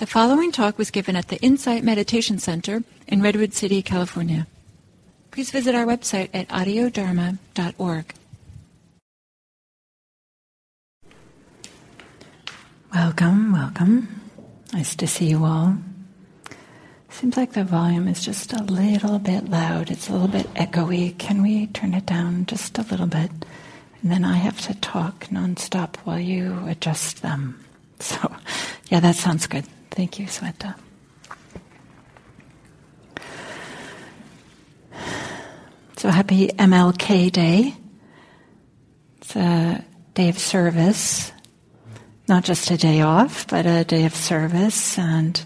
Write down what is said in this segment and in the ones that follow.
The following talk was given at the Insight Meditation Center in Redwood City, California. Please visit our website at audiodharma.org. Welcome, welcome. Nice to see you all. Seems like the volume is just a little bit loud. It's a little bit echoey. Can we turn it down just a little bit? And then I have to talk nonstop while you adjust them. So, yeah, that sounds good. Thank you, Sweta. So happy MLK Day. It's a day of service, not just a day off, but a day of service. And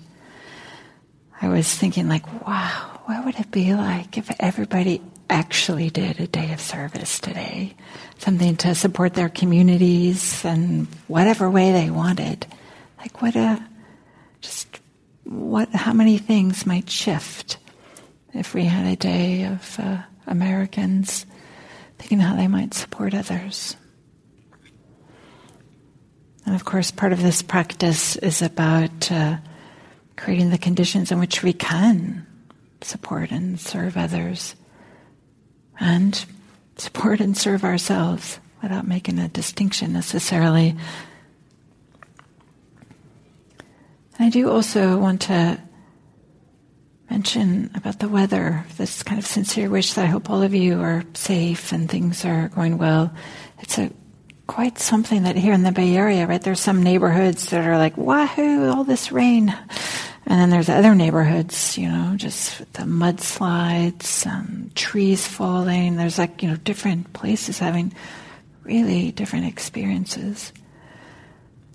I was thinking, like, wow, what would it be like if everybody actually did a day of service today? Something to support their communities and whatever way they wanted. Like, what a just what, how many things might shift if we had a day of uh, Americans thinking how they might support others. And of course, part of this practice is about uh, creating the conditions in which we can support and serve others and support and serve ourselves without making a distinction necessarily And I do also want to mention about the weather, this kind of sincere wish that I hope all of you are safe and things are going well. It's a quite something that here in the Bay Area, right? There's some neighborhoods that are like, wahoo, all this rain. And then there's other neighborhoods, you know, just the mudslides, um, trees falling. There's like, you know, different places having really different experiences.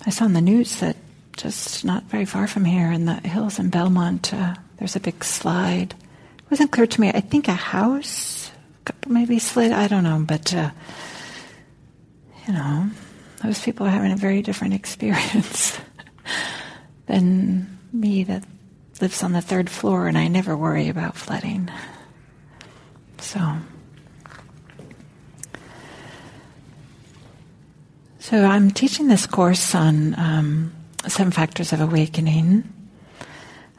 I saw in the news that just not very far from here in the hills in Belmont. Uh, there's a big slide. It wasn't clear to me. I think a house maybe slid. I don't know, but uh, you know, those people are having a very different experience than me that lives on the third floor, and I never worry about flooding. So. So I'm teaching this course on um, Seven Factors of Awakening.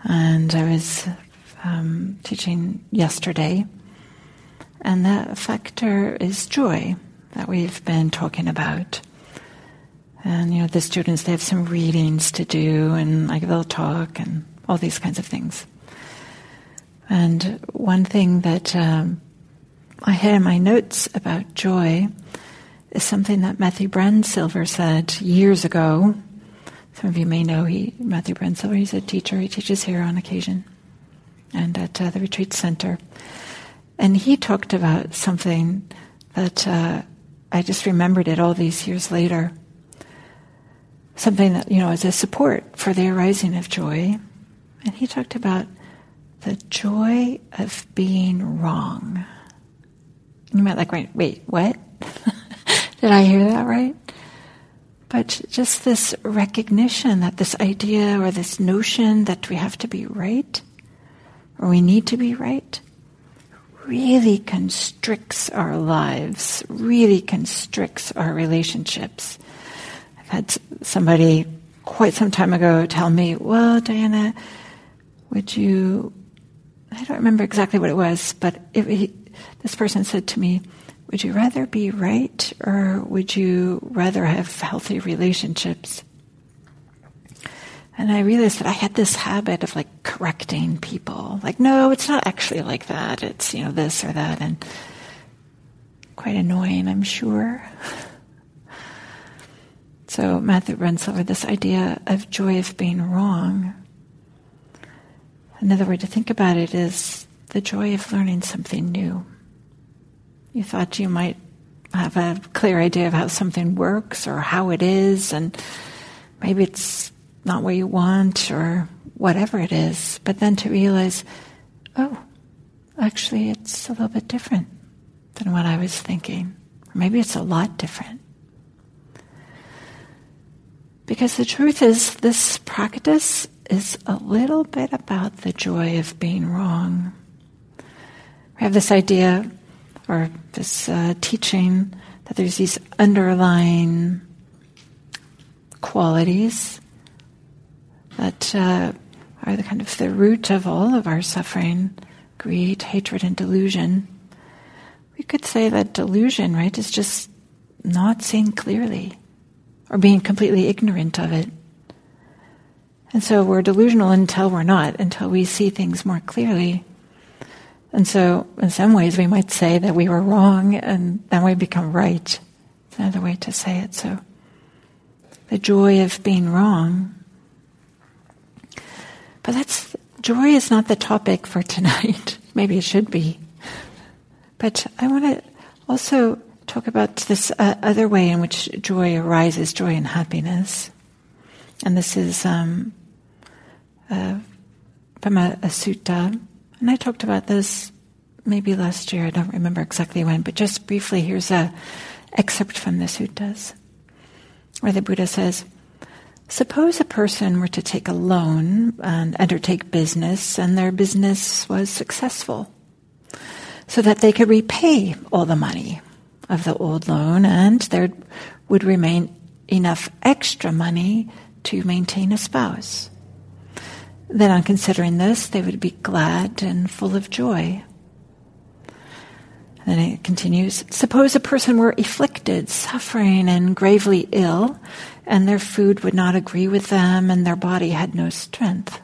And I was um, teaching yesterday. And that factor is joy that we've been talking about. And, you know, the students, they have some readings to do and like they'll talk and all these kinds of things. And one thing that um, I had in my notes about joy is something that Matthew Brensilver said years ago some of you may know he, Matthew Brensilver, he's a teacher. He teaches here on occasion and at uh, the retreat center. And he talked about something that uh, I just remembered it all these years later. Something that, you know, as a support for the arising of joy. And he talked about the joy of being wrong. You might like, wait, wait, what? Did I hear that right? But just this recognition that this idea or this notion that we have to be right or we need to be right really constricts our lives, really constricts our relationships. I've had somebody quite some time ago tell me, well, Diana, would you, I don't remember exactly what it was, but it, this person said to me, would you rather be right or would you rather have healthy relationships? And I realized that I had this habit of like correcting people. Like, no, it's not actually like that. It's, you know, this or that. And quite annoying, I'm sure. So Matthew over this idea of joy of being wrong. Another way to think about it is the joy of learning something new. You thought you might have a clear idea of how something works or how it is, and maybe it's not what you want or whatever it is, but then to realize, oh, actually, it's a little bit different than what I was thinking. Or maybe it's a lot different. Because the truth is, this practice is a little bit about the joy of being wrong. We have this idea or this uh, teaching that there's these underlying qualities that uh, are the kind of the root of all of our suffering greed, hatred, and delusion. We could say that delusion, right, is just not seeing clearly or being completely ignorant of it. And so we're delusional until we're not, until we see things more clearly. And so, in some ways, we might say that we were wrong and then we become right. It's another way to say it. So, the joy of being wrong. But that's, joy is not the topic for tonight. Maybe it should be. But I want to also talk about this uh, other way in which joy arises, joy and happiness. And this is um, uh, from a, a sutta. And I talked about this maybe last year, I don't remember exactly when, but just briefly, here's a excerpt from the suttas where the Buddha says, Suppose a person were to take a loan and undertake business, and their business was successful, so that they could repay all the money of the old loan, and there would remain enough extra money to maintain a spouse. Then, on considering this, they would be glad and full of joy. Then it continues Suppose a person were afflicted, suffering, and gravely ill, and their food would not agree with them, and their body had no strength.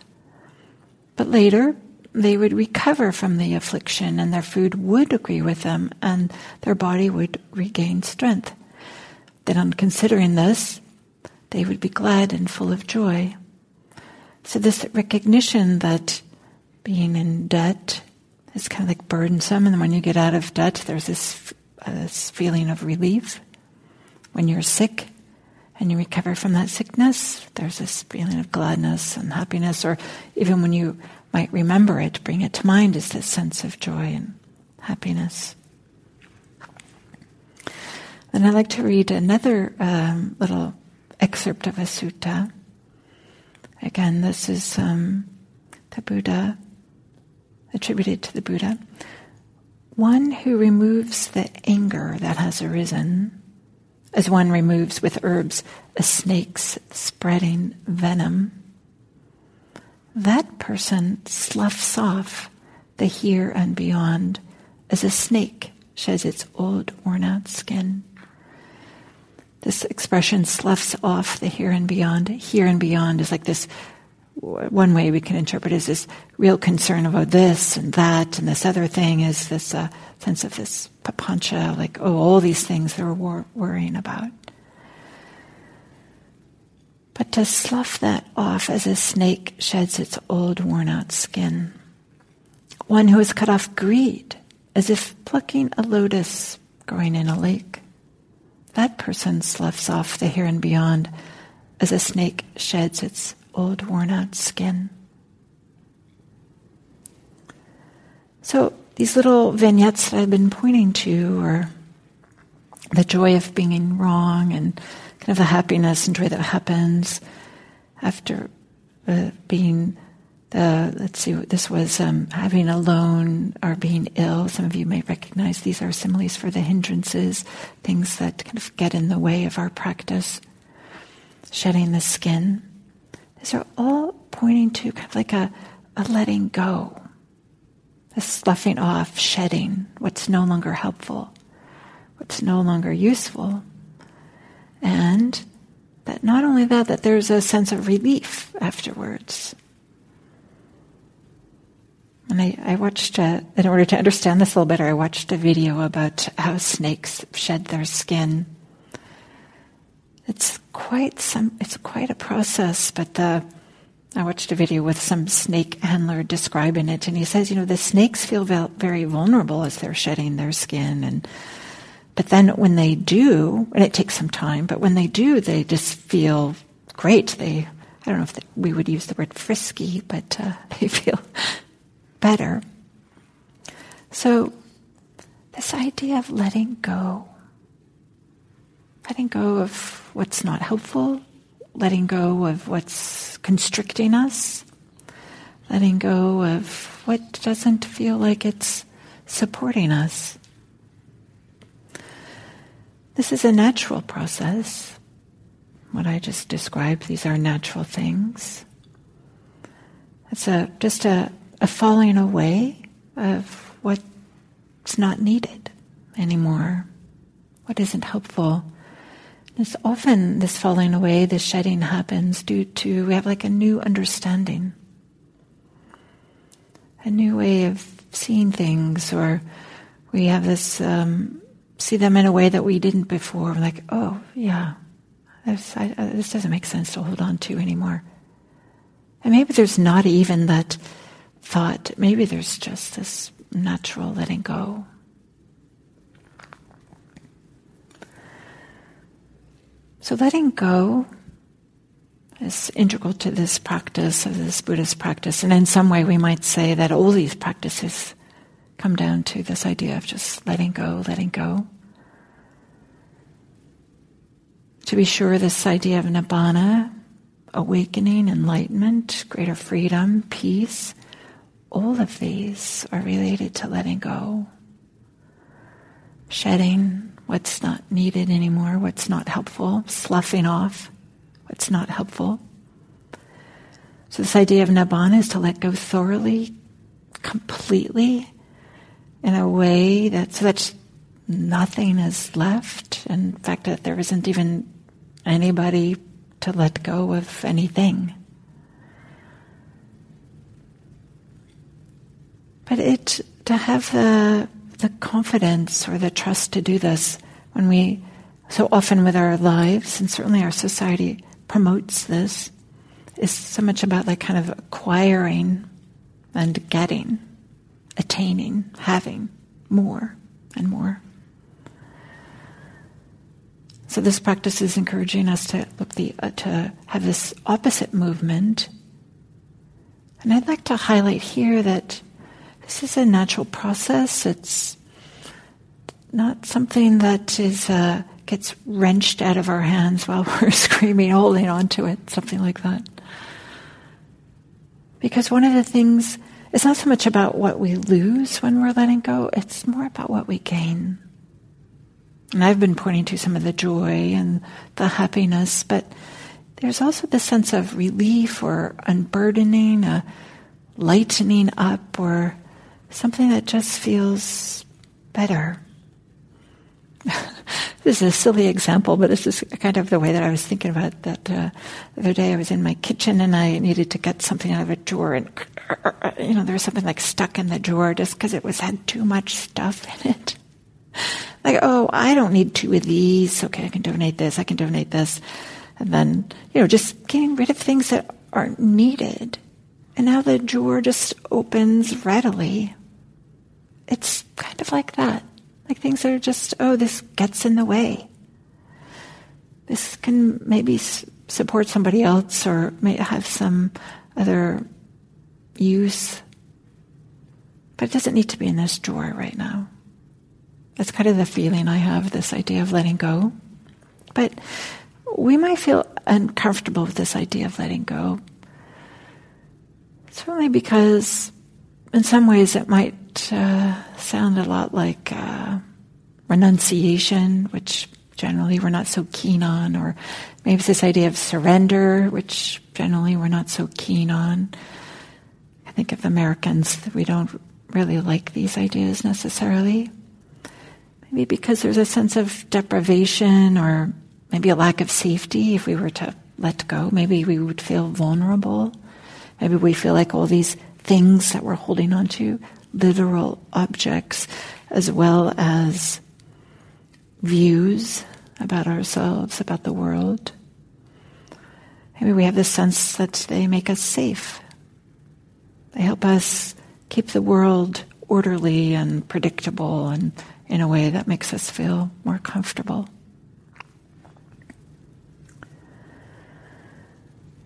But later, they would recover from the affliction, and their food would agree with them, and their body would regain strength. Then, on considering this, they would be glad and full of joy. So, this recognition that being in debt is kind of like burdensome. And when you get out of debt, there's this, uh, this feeling of relief. When you're sick and you recover from that sickness, there's this feeling of gladness and happiness. Or even when you might remember it, bring it to mind, is this sense of joy and happiness. And I'd like to read another um, little excerpt of a sutta. Again, this is um, the Buddha attributed to the Buddha, one who removes the anger that has arisen, as one removes with herbs a snake's spreading venom. That person sloughs off the here and beyond as a snake sheds its old worn out skin. This expression sloughs off the here and beyond. Here and beyond is like this one way we can interpret is this real concern about this and that, and this other thing is this uh, sense of this papancha, like, oh, all these things that we're wor- worrying about. But to slough that off as a snake sheds its old worn out skin. One who has cut off greed, as if plucking a lotus growing in a lake. That person sloughs off the here and beyond as a snake sheds its old worn out skin. So these little vignettes that I've been pointing to are the joy of being wrong and kind of the happiness and joy that happens after uh, being the, let's see, this was um, having a loan or being ill. Some of you may recognize these are similes for the hindrances, things that kind of get in the way of our practice. Shedding the skin. These are all pointing to kind of like a, a letting go, a sloughing off, shedding what's no longer helpful, what's no longer useful. And that not only that, that there's a sense of relief afterwards. And I, I watched, a, in order to understand this a little better, I watched a video about how snakes shed their skin it's quite some. It's quite a process, but the. I watched a video with some snake handler describing it, and he says, you know, the snakes feel very vulnerable as they're shedding their skin, and but then when they do, and it takes some time, but when they do, they just feel great. They, I don't know if they, we would use the word frisky, but uh, they feel better. So, this idea of letting go, letting go of what's not helpful, letting go of what's constricting us, letting go of what doesn't feel like it's supporting us. This is a natural process. What I just described, these are natural things. It's a, just a, a falling away of what's not needed anymore, what isn't helpful. It's often this falling away, this shedding happens due to we have like a new understanding, a new way of seeing things, or we have this um, see them in a way that we didn't before. We're like, oh yeah, this, I, uh, this doesn't make sense to hold on to anymore. And maybe there's not even that thought. Maybe there's just this natural letting go. So letting go is integral to this practice of this Buddhist practice. And in some way, we might say that all these practices come down to this idea of just letting go, letting go. To be sure, this idea of nibbana, awakening, enlightenment, greater freedom, peace, all of these are related to letting go, shedding, what's not needed anymore, what's not helpful, sloughing off what's not helpful. So, this idea of nibbana is to let go thoroughly, completely, in a way that so that nothing is left. In fact, that there isn't even anybody to let go of anything. But it to have the the confidence or the trust to do this when we, so often with our lives, and certainly our society promotes this, is so much about like kind of acquiring and getting, attaining, having more and more. So this practice is encouraging us to look the uh, to have this opposite movement. And I'd like to highlight here that this is a natural process. It's not something that is uh, gets wrenched out of our hands while we're screaming, holding on to it, something like that. Because one of the things, it's not so much about what we lose when we're letting go, it's more about what we gain. And I've been pointing to some of the joy and the happiness, but there's also the sense of relief or unburdening, a lightening up, or something that just feels better. this is a silly example, but this is kind of the way that I was thinking about that. Uh, the other day I was in my kitchen and I needed to get something out of a drawer, and you know there was something like stuck in the drawer just because it was had too much stuff in it. like, oh, I don't need two of these. Okay, I can donate this. I can donate this, and then you know just getting rid of things that aren't needed. And now the drawer just opens readily it's kind of like that. Like things are just, oh, this gets in the way. This can maybe support somebody else or may have some other use. But it doesn't need to be in this drawer right now. That's kind of the feeling I have, this idea of letting go. But we might feel uncomfortable with this idea of letting go. Certainly because in some ways it might uh, sound a lot like uh, renunciation, which generally we're not so keen on, or maybe it's this idea of surrender, which generally we're not so keen on. I think of Americans, we don't really like these ideas necessarily. Maybe because there's a sense of deprivation or maybe a lack of safety if we were to let go. Maybe we would feel vulnerable. Maybe we feel like all these things that we're holding on to literal objects as well as views about ourselves, about the world. Maybe we have the sense that they make us safe. They help us keep the world orderly and predictable and in a way that makes us feel more comfortable.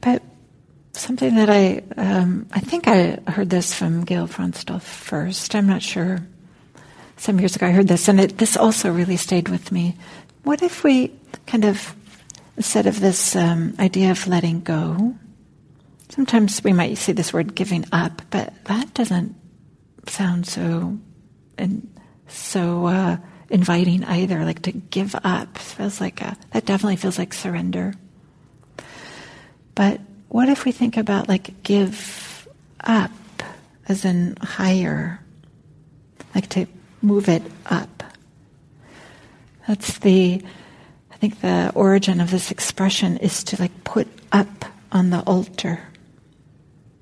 But something that I um, I think I heard this from Gil Fronsdal first. I'm not sure. Some years ago, I heard this, and it, this also really stayed with me. What if we kind of instead of this um, idea of letting go? Sometimes we might see this word giving up, but that doesn't sound so and so uh, inviting either. Like to give up feels like a, that definitely feels like surrender. But what if we think about like give up, as in higher, like to move it up. That's the, I think the origin of this expression is to like put up on the altar.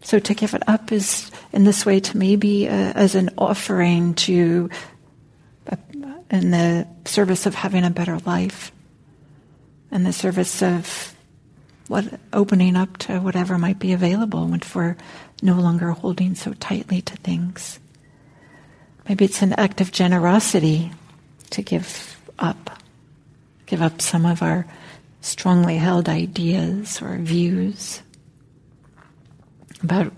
So to give it up is in this way to maybe uh, as an offering to, uh, in the service of having a better life, in the service of what opening up to whatever might be available when we're no longer holding so tightly to things. Maybe it's an act of generosity to give up, give up some of our strongly held ideas or views about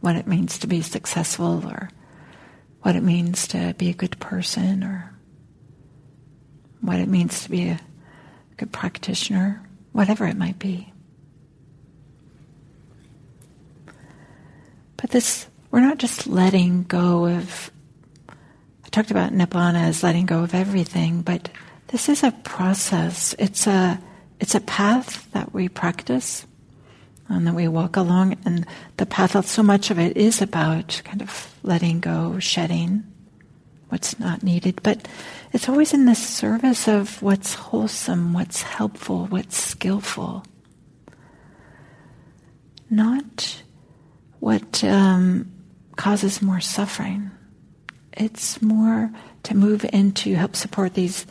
what it means to be successful or what it means to be a good person or what it means to be a good practitioner, whatever it might be. But this, we're not just letting go of, I talked about Nibbana as letting go of everything, but this is a process. It's a, it's a path that we practice and that we walk along. And the path, so much of it is about kind of letting go, shedding what's not needed. But it's always in the service of what's wholesome, what's helpful, what's skillful. Not what um, causes more suffering. It's more to move into, help support these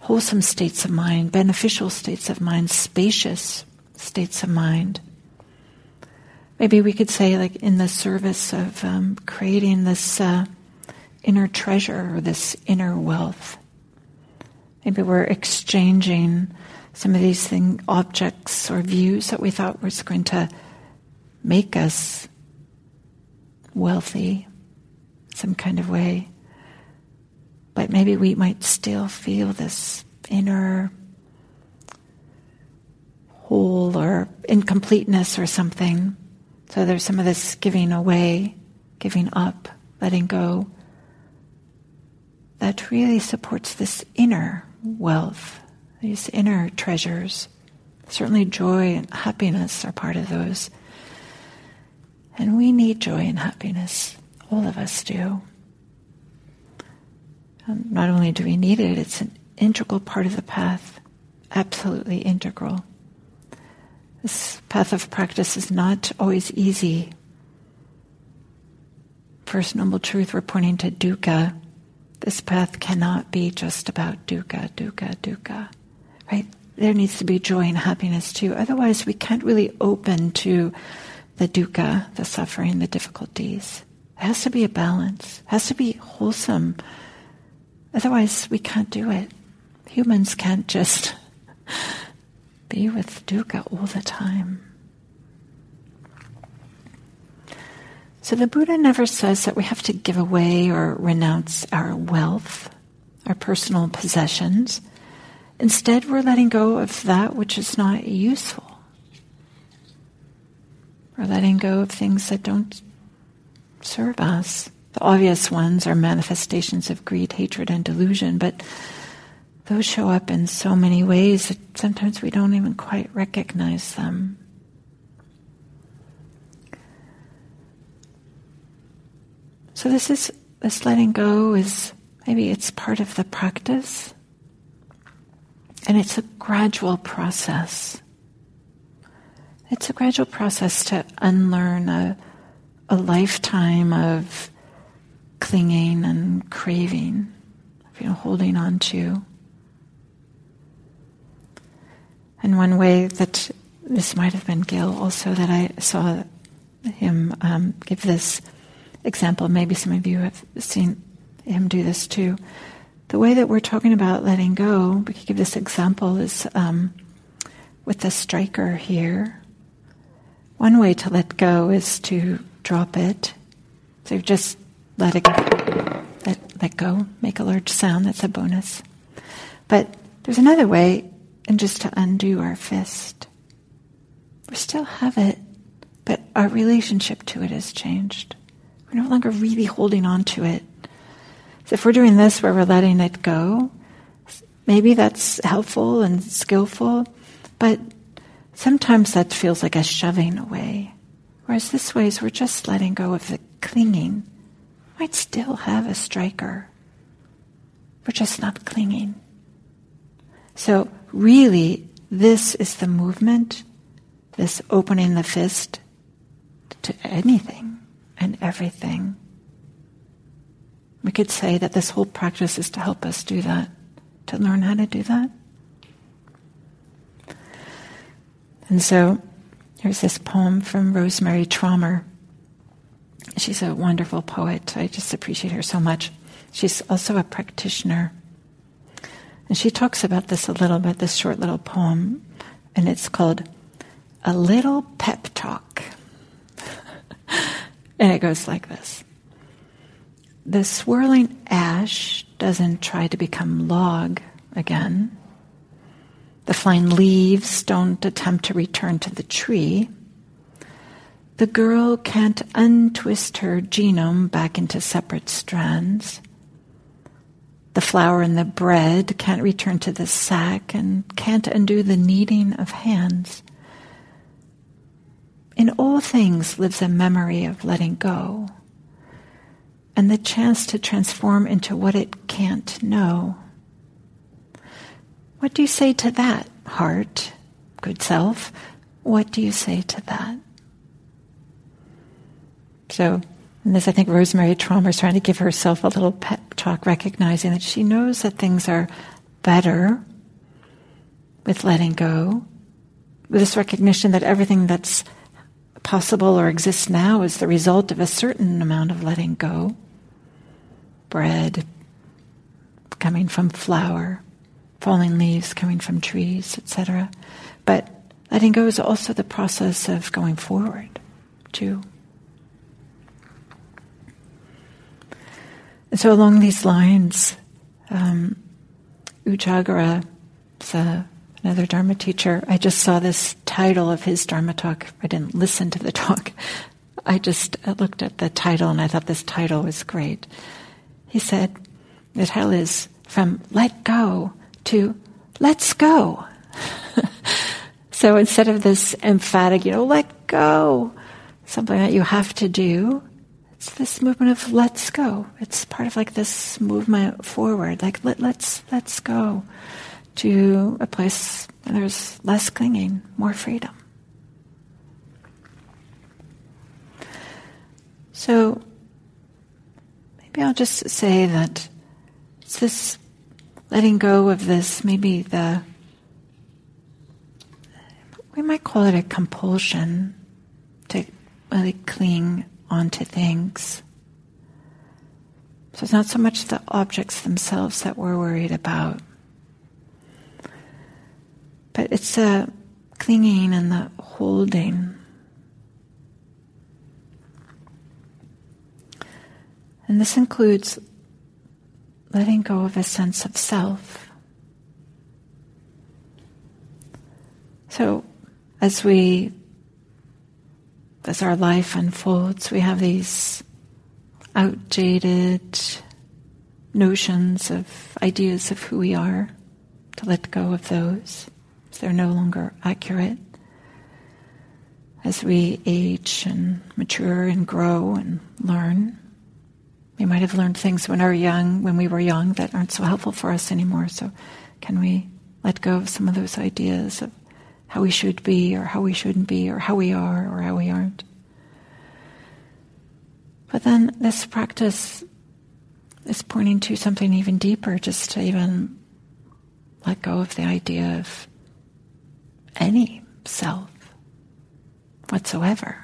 wholesome states of mind, beneficial states of mind, spacious states of mind. Maybe we could say, like, in the service of um, creating this uh, inner treasure or this inner wealth. Maybe we're exchanging some of these thing, objects or views that we thought was going to make us wealthy, some kind of way. But maybe we might still feel this inner hole or incompleteness or something. So there's some of this giving away, giving up, letting go that really supports this inner wealth, these inner treasures. Certainly, joy and happiness are part of those. And we need joy and happiness. All of us do. Um, not only do we need it, it's an integral part of the path, absolutely integral. This path of practice is not always easy. First Noble Truth, we're pointing to dukkha. This path cannot be just about dukkha, dukkha, dukkha. Right? There needs to be joy and happiness too. Otherwise, we can't really open to the dukkha, the suffering, the difficulties. It has to be a balance. It has to be wholesome. Otherwise, we can't do it. Humans can't just be with dukkha all the time. So the Buddha never says that we have to give away or renounce our wealth, our personal possessions. Instead, we're letting go of that which is not useful. Letting go of things that don't serve us. The obvious ones are manifestations of greed, hatred, and delusion, but those show up in so many ways that sometimes we don't even quite recognize them. So this is this letting go is maybe it's part of the practice. And it's a gradual process. It's a gradual process to unlearn a, a lifetime of clinging and craving, you know, holding on to. And one way that this might have been Gil also that I saw him um, give this example. Maybe some of you have seen him do this too. The way that we're talking about letting go, we could give this example is um, with the striker here. One way to let go is to drop it. So just let it go. Let, let go, make a large sound, that's a bonus. But there's another way, and just to undo our fist. We still have it, but our relationship to it has changed. We're no longer really holding on to it. So if we're doing this where we're letting it go, maybe that's helpful and skillful, but Sometimes that feels like a shoving away. Whereas this way is we're just letting go of the clinging. Might still have a striker. We're just not clinging. So really, this is the movement, this opening the fist to anything and everything. We could say that this whole practice is to help us do that, to learn how to do that. And so here's this poem from Rosemerry Trommer. She's a wonderful poet. I just appreciate her so much. She's also a practitioner. And she talks about this a little bit, this short little poem, and it's called A Little Pep Talk. and it goes like this The swirling ash doesn't try to become log again. The flying leaves don't attempt to return to the tree. The girl can't untwist her genome back into separate strands. The flour and the bread can't return to the sack and can't undo the kneading of hands. In all things lives a memory of letting go and the chance to transform into what it can't know. What do you say to that, heart, good self? What do you say to that? So, and this, I think Rosemerry Trommer is trying to give herself a little pep talk, recognizing that she knows that things are better with letting go, with this recognition that everything that's possible or exists now is the result of a certain amount of letting go. Bread coming from flour, falling leaves coming from trees, etc. But letting go is also the process of going forward, too. And so, along these lines, um, Ujjagara, uh, another Dharma teacher, I just saw this title of his Dharma talk. I didn't listen to the talk. I just looked at the title and I thought this title was great. He said, the title is From Let Go to let's go. so instead of this emphatic, you know, let go, something that you have to do, it's this movement of let's go. It's part of like this movement forward, like let, let's let's go to a place where there's less clinging, more freedom. So maybe I'll just say that it's this letting go of this, maybe the, we might call it a compulsion to really cling onto things. So it's not so much the objects themselves that we're worried about, but it's the clinging and the holding. And this includes letting go of a sense of self. So, as we, as our life unfolds, we have these outdated notions of ideas of who we are, to let go of those, they're no longer accurate. As we age and mature and grow and learn, we might have learned things when we were young, when we were young, that aren't so helpful for us anymore. So, can we let go of some of those ideas of how we should be, or how we shouldn't be, or how we are, or how we aren't? But then this practice is pointing to something even deeper, just to even let go of the idea of any self whatsoever.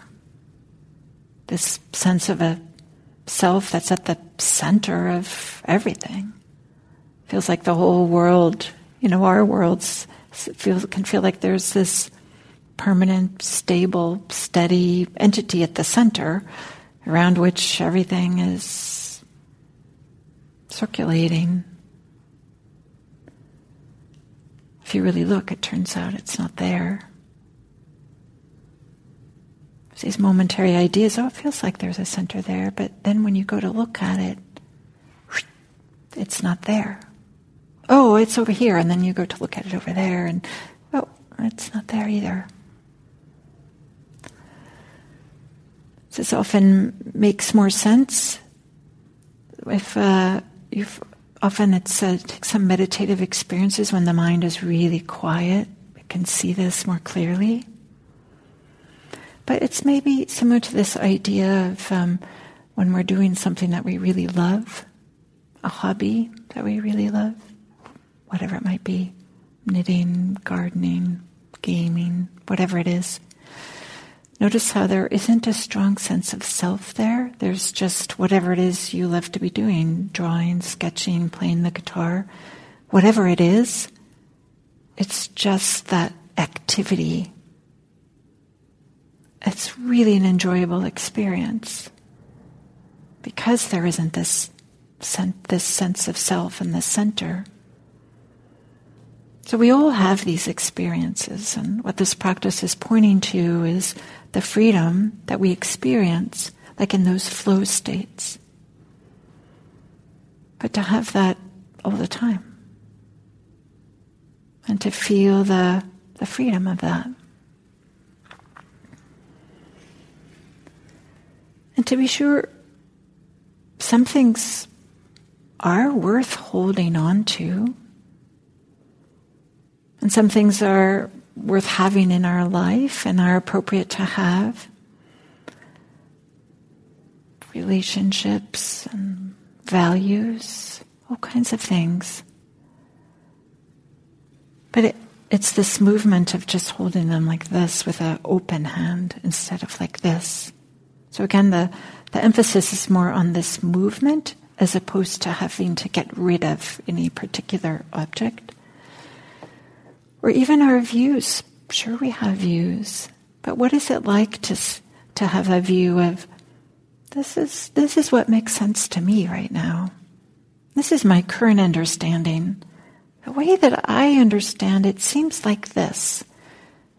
This sense of a self that's at the center of everything. Feels like the whole world, you know, our worlds feel, can feel like there's this permanent, stable, steady entity at the center around which everything is circulating. If you really look, it turns out it's not there these momentary ideas, oh, it feels like there's a center there, but then when you go to look at it, it's not there. Oh, it's over here, and then you go to look at it over there, and oh, it's not there either. This often makes more sense if uh, you've often it's uh, some meditative experiences when the mind is really quiet. We can see this more clearly. But it's maybe similar to this idea of um, when we're doing something that we really love, a hobby that we really love, whatever it might be knitting, gardening, gaming, whatever it is. Notice how there isn't a strong sense of self there. There's just whatever it is you love to be doing drawing, sketching, playing the guitar, whatever it is. It's just that activity. It's really an enjoyable experience because there isn't this, this sense of self in the center. So we all have these experiences, and what this practice is pointing to is the freedom that we experience, like in those flow states. But to have that all the time, and to feel the, the freedom of that. And to be sure, some things are worth holding on to and some things are worth having in our life and are appropriate to have. Relationships and values, all kinds of things. But it, it's this movement of just holding them like this with an open hand instead of like this. So again, the, the emphasis is more on this movement as opposed to having to get rid of any particular object. Or even our views. Sure, we have views, but what is it like to, to have a view of this is, this is what makes sense to me right now? This is my current understanding. The way that I understand it seems like this.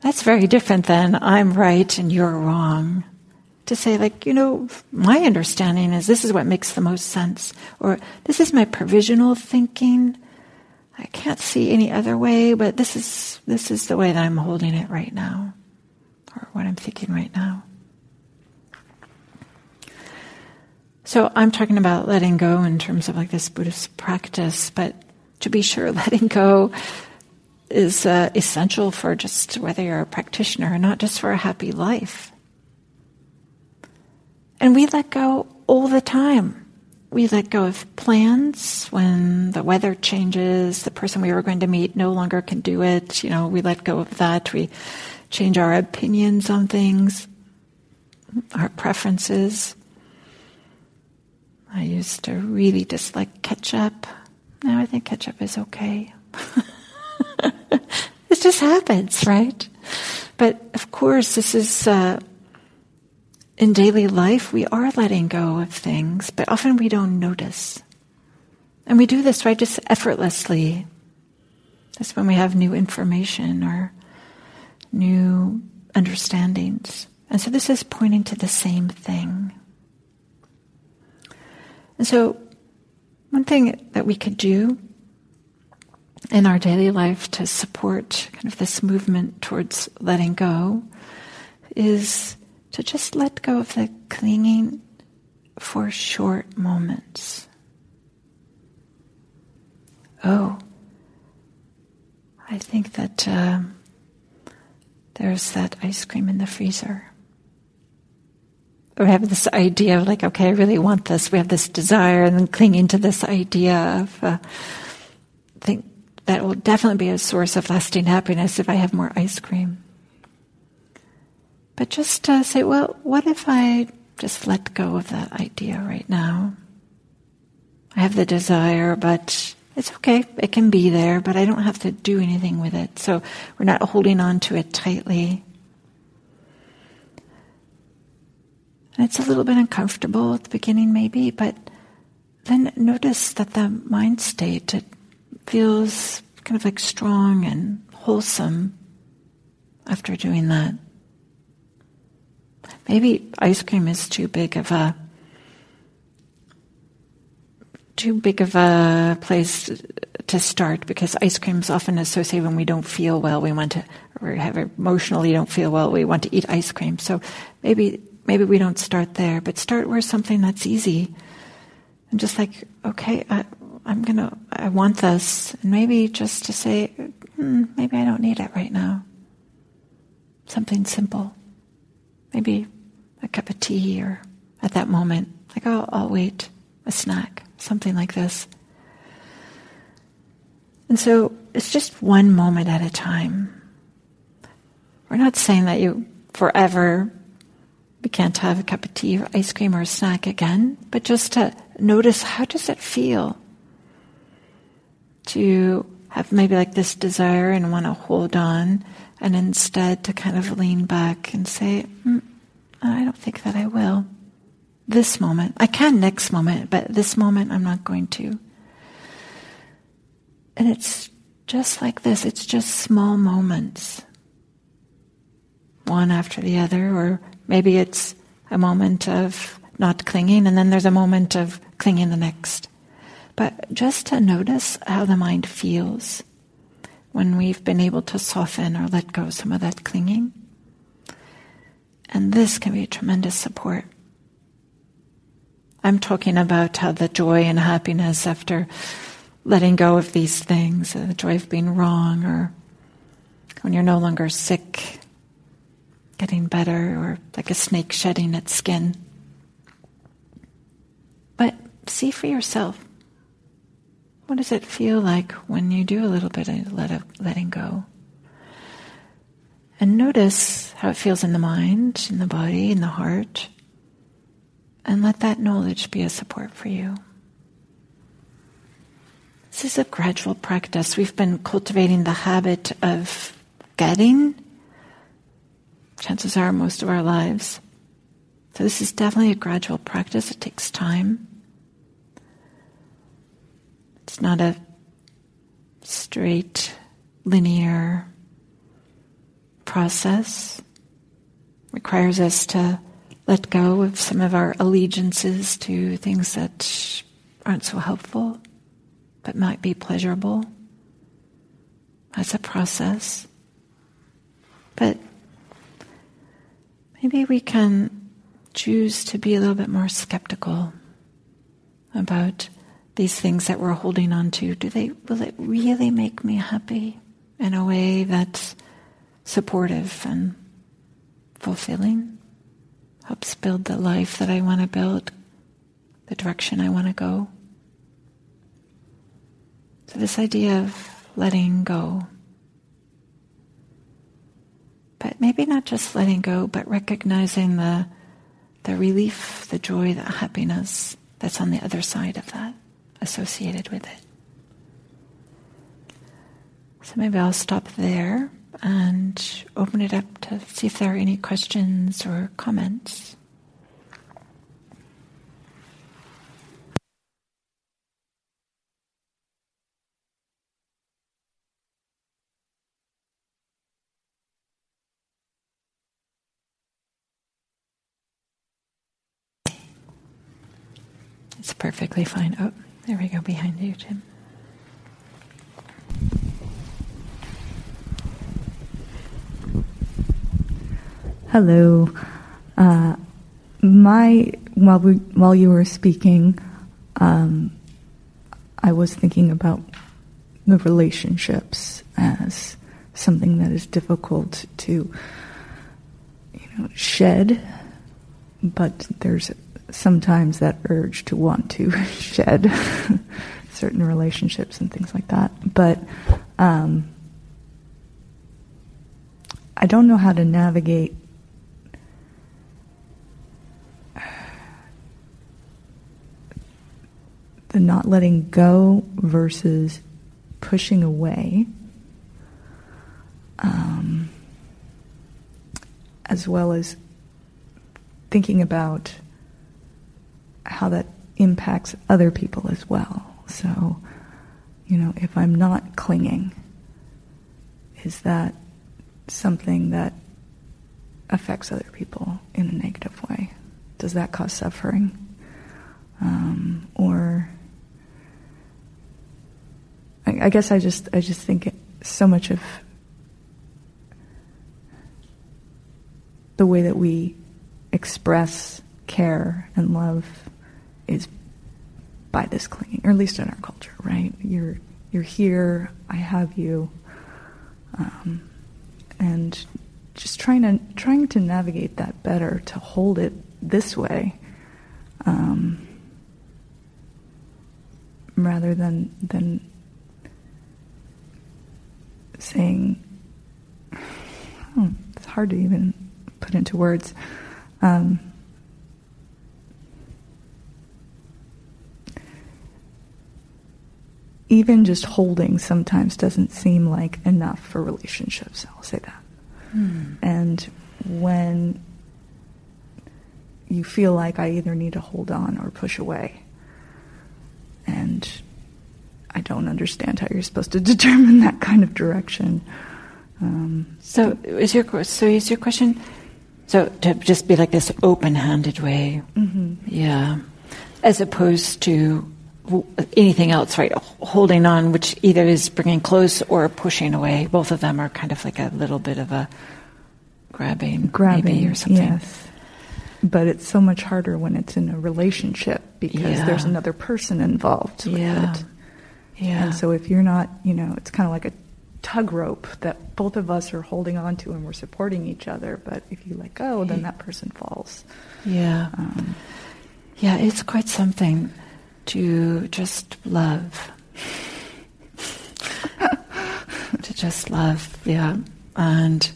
That's very different than I'm right and you're wrong. To say, like, you know, my understanding is this is what makes the most sense, or this is my provisional thinking, I can't see any other way, but this is this is the way that I'm holding it right now, or what I'm thinking right now. So I'm talking about letting go in terms of like this Buddhist practice, but to be sure, letting go is uh, essential for just whether you're a practitioner or not, just for a happy life. And we let go all the time we let go of plans when the weather changes, the person we were going to meet no longer can do it. You know, we let go of that. We change our opinions on things, our preferences. I used to really dislike ketchup. Now I think ketchup is okay. it just happens, right? But of course, this is uh, in daily life, we are letting go of things, but often we don't notice. And we do this, right, just effortlessly. That's when we have new information or new understandings. And so this is pointing to the same thing. And so, one thing that we could do in our daily life to support kind of this movement towards letting go is to just let go of the clinging for short moments. Oh, I think that uh, there's that ice cream in the freezer. We have this idea of like, okay, I really want this. We have this desire, and then clinging to this idea of, uh, think that will definitely be a source of lasting happiness if I have more ice cream. But just uh, say, well, what if I just let go of that idea right now? I have the desire, but it's okay. It can be there, but I don't have to do anything with it. So we're not holding on to it tightly. And it's a little bit uncomfortable at the beginning, maybe, but then notice that the mind state it feels kind of like strong and wholesome after doing that. Maybe ice cream is too big of a too big of a place to start because ice cream is often associated when we don't feel well. We want to, or have emotionally don't feel well. We want to eat ice cream. So maybe maybe we don't start there, but start where something that's easy. And just like, okay, I, am gonna, I want this. And maybe just to say, hmm, maybe I don't need it right now. Something simple. Maybe a cup of tea or at that moment, like, oh, I'll wait, a snack, something like this. And so it's just one moment at a time. We're not saying that you forever we can't have a cup of tea or ice cream or a snack again, but just to notice how does it feel to have maybe like this desire and want to hold on and instead to kind of lean back and say, mm, I don't think that I will. This moment. I can next moment, but this moment I'm not going to. And it's just like this. It's just small moments. One after the other, or maybe it's a moment of not clinging, and then there's a moment of clinging the next. But just to notice how the mind feels when we've been able to soften or let go some of that clinging. And this can be a tremendous support. I'm talking about how the joy and happiness after letting go of these things, uh, the joy of being wrong, or when you're no longer sick, getting better, or like a snake shedding its skin. But see for yourself. What does it feel like when you do a little bit of letting go? And notice how it feels in the mind, in the body, in the heart. And let that knowledge be a support for you. This is a gradual practice. We've been cultivating the habit of getting, chances are, most of our lives. So, this is definitely a gradual practice. It takes time. It's not a straight, linear process. Requires us to let go of some of our allegiances to things that aren't so helpful but might be pleasurable. That's a process. But maybe we can choose to be a little bit more skeptical about these things that we're holding on to, do they will it really make me happy in a way that's supportive and fulfilling? Helps build the life that I want to build, the direction I want to go. So this idea of letting go. But maybe not just letting go, but recognizing the the relief, the joy, the happiness that's on the other side of that associated with it. So maybe I'll stop there and open it up to see if there are any questions or comments. It's perfectly fine. Oh. There we go, behind you, Jim. Hello. Uh, my while we while you were speaking, um, I was thinking about the relationships as something that is difficult to, you know, shed, but there's sometimes that urge to want to shed certain relationships and things like that. But um, I don't know how to navigate not letting go versus pushing away. Um, as well as thinking about how that impacts other people as well. So, you know, if I'm not clinging, is that something that affects other people in a negative way? Does that cause suffering? Um, or I, guess I just I just think so much of the way that we express care and love is by this clinging, or at least in our culture, right? You're you're here, I have you, um, and just trying to trying to navigate that better to hold it this way, um, rather than than saying. Hmm, it's hard to even put into words. Um, even just holding sometimes doesn't seem like enough for relationships. I'll say that. Hmm. And when you feel like I either need to hold on or push away, and I don't understand how you're supposed to determine that kind of direction. Um, so is your so is your question? So to just be like this open-handed way, mm-hmm. yeah, as opposed to anything else, right? Holding on, which either is bringing close or pushing away. Both of them are kind of like a little bit of a grabbing, grabbing or something. Yes. But it's so much harder when it's in a relationship because yeah. there's another person involved with yeah. it. Yeah. And so if you're not, you know, it's kind of like a tug rope that both of us are holding on to and we're supporting each other. But if you let go, then that person falls. Yeah. Um, yeah, it's quite something to just love. to just love, yeah. And,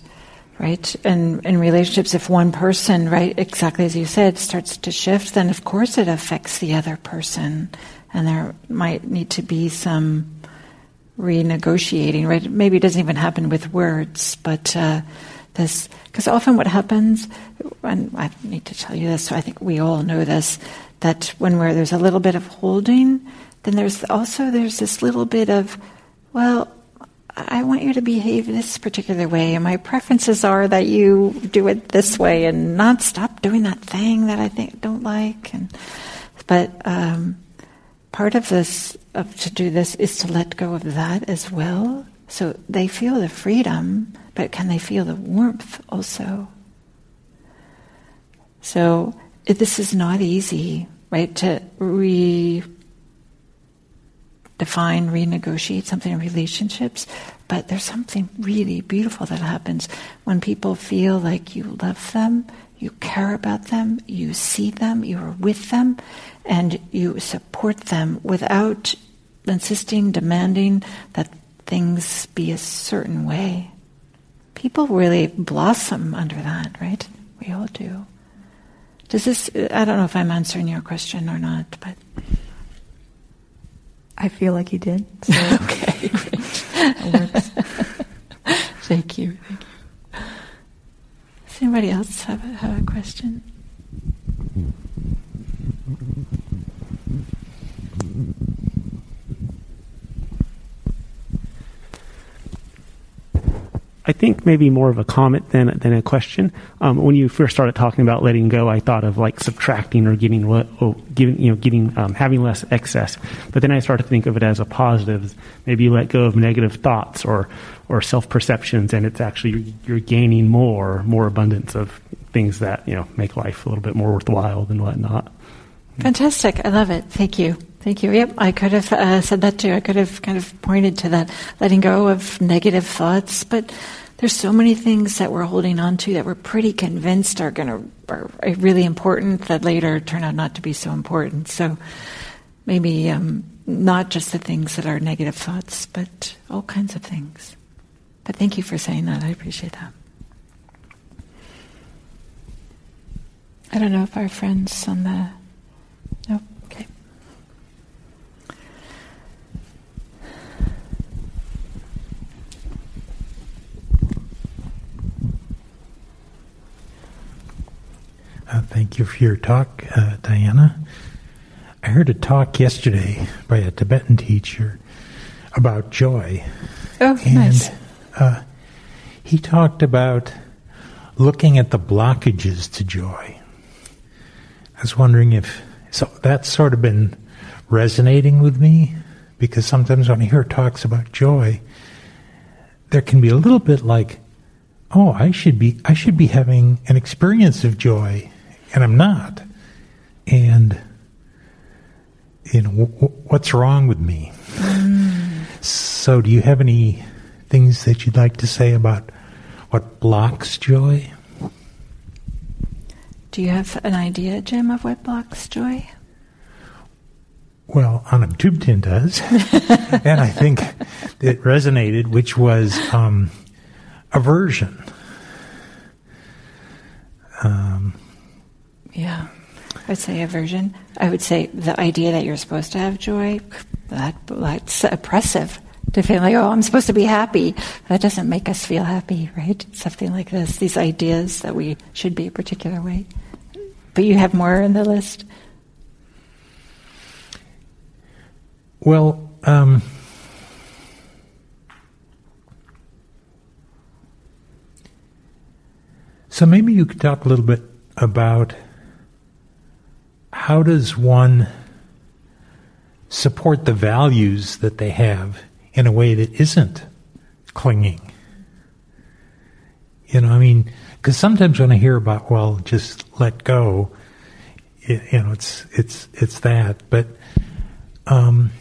right, and in relationships, if one person, right, exactly as you said, starts to shift, then of course it affects the other person. And there might need to be some renegotiating, right? Maybe it doesn't even happen with words, but uh, this, because often what happens, and I need to tell you this, so I think we all know this, that when where there's a little bit of holding, then there's also there's this little bit of, well, I want you to behave this particular way, and my preferences are that you do it this way and not stop doing that thing that I think don't like. And but um, part of this of to do this is to let go of that as well. So they feel the freedom, but can they feel the warmth also? So this is not easy, right? To redefine, renegotiate something in relationships, but there's something really beautiful that happens when people feel like you love them, you care about them, you see them, you are with them, and you support them without insisting, demanding that things be a certain way. People really blossom under that, right? We all do. Does this, I don't know if I'm answering your question or not, but. I feel like you did. So okay, great. Thank you. Thank you. Does anybody else have a, have a question? Hmm. I think maybe more of a comment than than a question. Um, when you first started talking about letting go, I thought of like subtracting or getting what, oh, giving you know getting um, having less excess. But then I started to think of it as a positive. Maybe you let go of negative thoughts or or self perceptions, and it's actually you're gaining more more abundance of things that you know make life a little bit more worthwhile than whatnot. Fantastic! I love it. Thank you. Thank you. Yep, I could have uh, said that too. I could have kind of pointed to that, letting go of negative thoughts. But there's so many things that we're holding on to that we're pretty convinced are going to are really important that later turn out not to be so important. So maybe um, not just the things that are negative thoughts, but all kinds of things. But thank you for saying that. I appreciate that. I don't know if our friends on the Uh, thank you for your talk, uh, Diana. I heard a talk yesterday by a Tibetan teacher about joy. Oh, and, nice. Uh, he talked about looking at the blockages to joy. I was wondering if so that's sort of been resonating with me because sometimes when I hear talks about joy, there can be a little bit like, oh, I should be I should be having an experience of joy and I'm not. And you know, w- w- what's wrong with me? Mm. So, do you have any things that you'd like to say about what blocks joy? Do you have an idea, Jim, of what blocks joy? Well, Anam Thubten does. and I think it resonated, which was um, aversion. Um, yeah. I would say aversion. I would say the idea that you're supposed to have joy, that, that's oppressive. To feel like, oh, I'm supposed to be happy. That doesn't make us feel happy, right? Something like this. These ideas that we should be a particular way. But you have more in the list? Well, um, so maybe you could talk a little bit about how does one support the values that they have in a way that isn't clinging? You know, I mean, because sometimes when I hear about, well, just let go, it, you know, it's it's it's that. But um,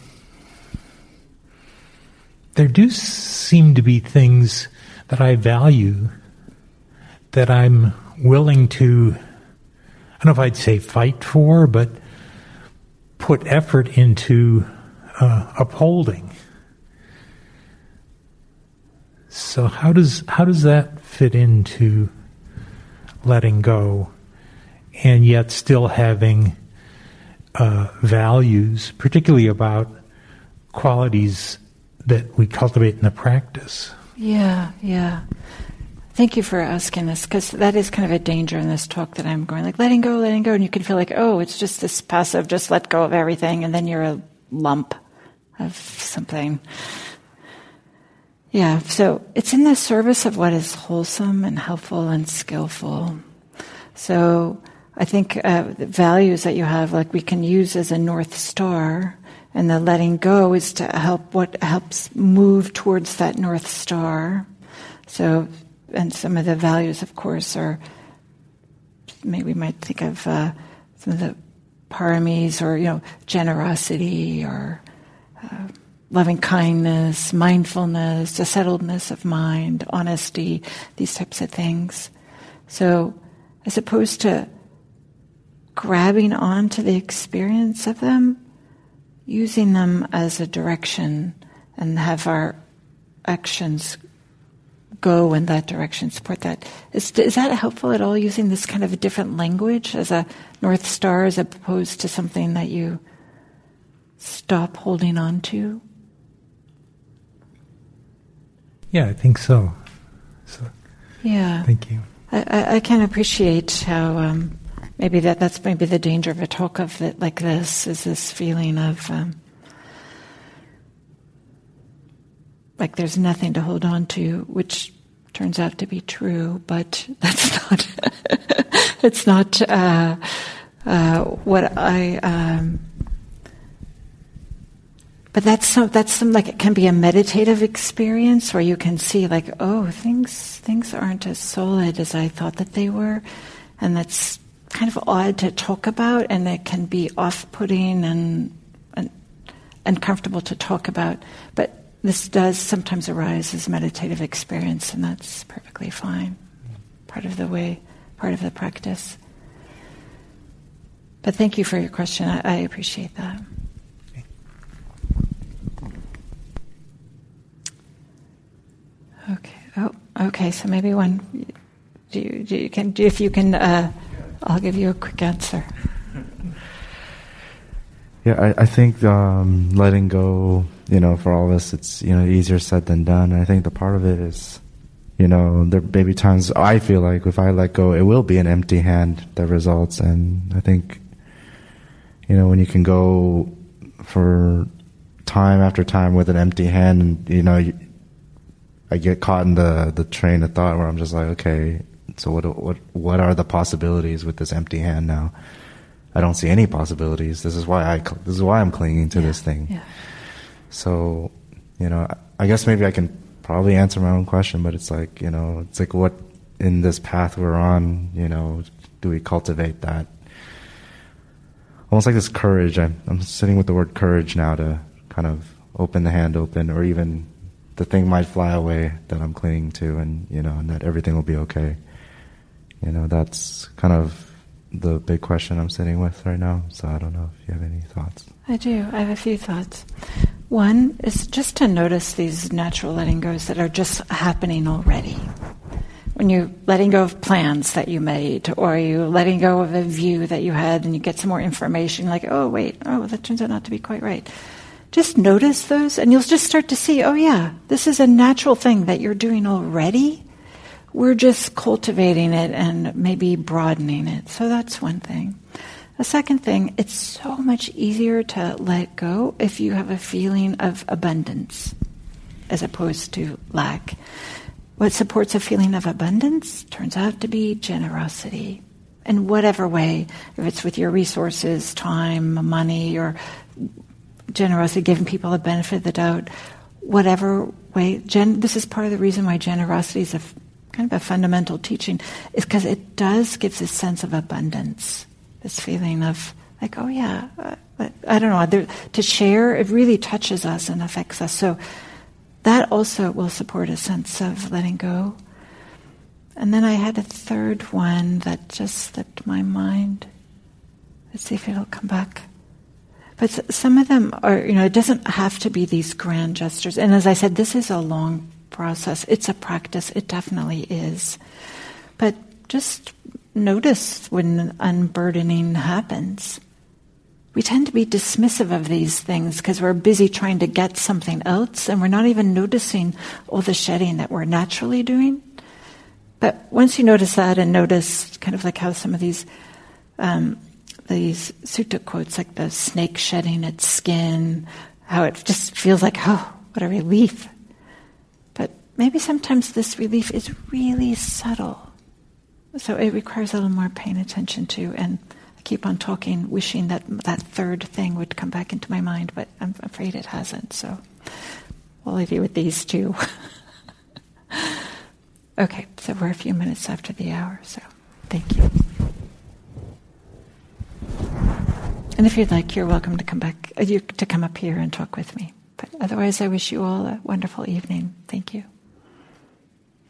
there do seem to be things that I value that I'm willing to I don't know if I'd say fight for, but put effort into uh, upholding. So how does how does that fit into letting go, and yet still having uh, values, particularly about qualities that we cultivate in the practice? Yeah, yeah. Thank you for asking this because that is kind of a danger in this talk that I'm going like letting go, letting go, and you can feel like oh, it's just this passive, just let go of everything, and then you're a lump of something. Yeah, so it's in the service of what is wholesome and helpful and skillful. So I think uh, the values that you have, like we can use as a north star, and the letting go is to help what helps move towards that north star. So and some of the values, of course, are maybe we might think of uh, some of the paramis or you know generosity or uh, loving kindness, mindfulness, a settledness of mind, honesty, these types of things. So, as opposed to grabbing onto the experience of them, using them as a direction and have our actions go in that direction, support that. Is, is that helpful at all, using this kind of a different language as a North Star as opposed to something that you stop holding on to? Yeah, I think so. so yeah. Thank you. I, I, can appreciate how um, maybe that that's maybe the danger of a talk of it like this is this feeling of um, like there's nothing to hold on to, which turns out to be true, but that's not, it's not uh, uh, what I. Um, but that's some, that's some like it can be a meditative experience where you can see like oh things things aren't as solid as I thought that they were, and that's kind of odd to talk about, and it can be off-putting and and uncomfortable to talk about. But this does sometimes arise as a meditative experience, and that's perfectly fine. Part of the way, part of the practice. But thank you for your question. I, I appreciate that. Okay. Oh, okay. So maybe one. Do you, do you can do if you can? Uh, I'll give you a quick answer. Yeah, I, I think um, letting go you know, for all of us, it's, you know, easier said than done. I think the part of it is, you know, there may be times I feel like if I let go, it will be an empty hand that results. And I think, you know, when you can go for time after time with an empty hand and, you know, you, I get caught in the, the train of thought where I'm just like, okay, so what, what, what are the possibilities with this empty hand now? I don't see any possibilities. This is why I, this is why I'm clinging to yeah, this thing. Yeah. So, you know, I guess maybe I can probably answer my own question, but it's like, you know, it's like what in this path we're on, you know, do we cultivate that? Almost like this courage. I'm, I'm sitting with the word courage now to kind of open the hand open, or even the thing might fly away that I'm clinging to, and you know, and that everything will be okay. You know, that's kind of the big question I'm sitting with right now. So I don't know if you have any thoughts. I do. I have a few thoughts. One is just to notice these natural letting goes that are just happening already. When you're letting go of plans that you made, or you're letting go of a view that you had, and you get some more information, like, oh, wait, oh, that turns out not to be quite right. Just notice those, and you'll just start to see, oh, yeah, this is a natural thing that you're doing already we're just cultivating it and maybe broadening it. So that's one thing. The second thing, it's so much easier to let go if you have a feeling of abundance as opposed to lack. What supports a feeling of abundance turns out to be generosity. In whatever way, if it's with your resources, time, money, or generosity, giving people the benefit of the doubt, whatever way, gen- this is part of the reason why generosity is a kind of a fundamental teaching is because it does give this sense of abundance, this feeling of like, oh yeah, uh, I don't know, there, to share, it really touches us and affects us. So that also will support a sense of letting go. And then I had a third one that just slipped my mind. Let's see if it'll come back. But some of them are, you know, it doesn't have to be these grand gestures. And as I said, this is a long process. It's a practice, it definitely is. But just notice when unburdening happens. We tend to be dismissive of these things because we're busy trying to get something else and we're not even noticing all the shedding that we're naturally doing. But once you notice that and notice kind of like how some of these um, these sutta quotes, like the snake shedding its skin, how it just feels like, oh, what a relief But maybe sometimes this relief is really subtle. So it requires a little more paying attention to. And I keep on talking, wishing that that third thing would come back into my mind, but I'm afraid it hasn't. So we'll leave you with these two. okay, so we're a few minutes after the hour, so thank you. And if you'd like, you're welcome to come back, uh, you, to come up here and talk with me. But otherwise, I wish you all a wonderful evening. Thank you.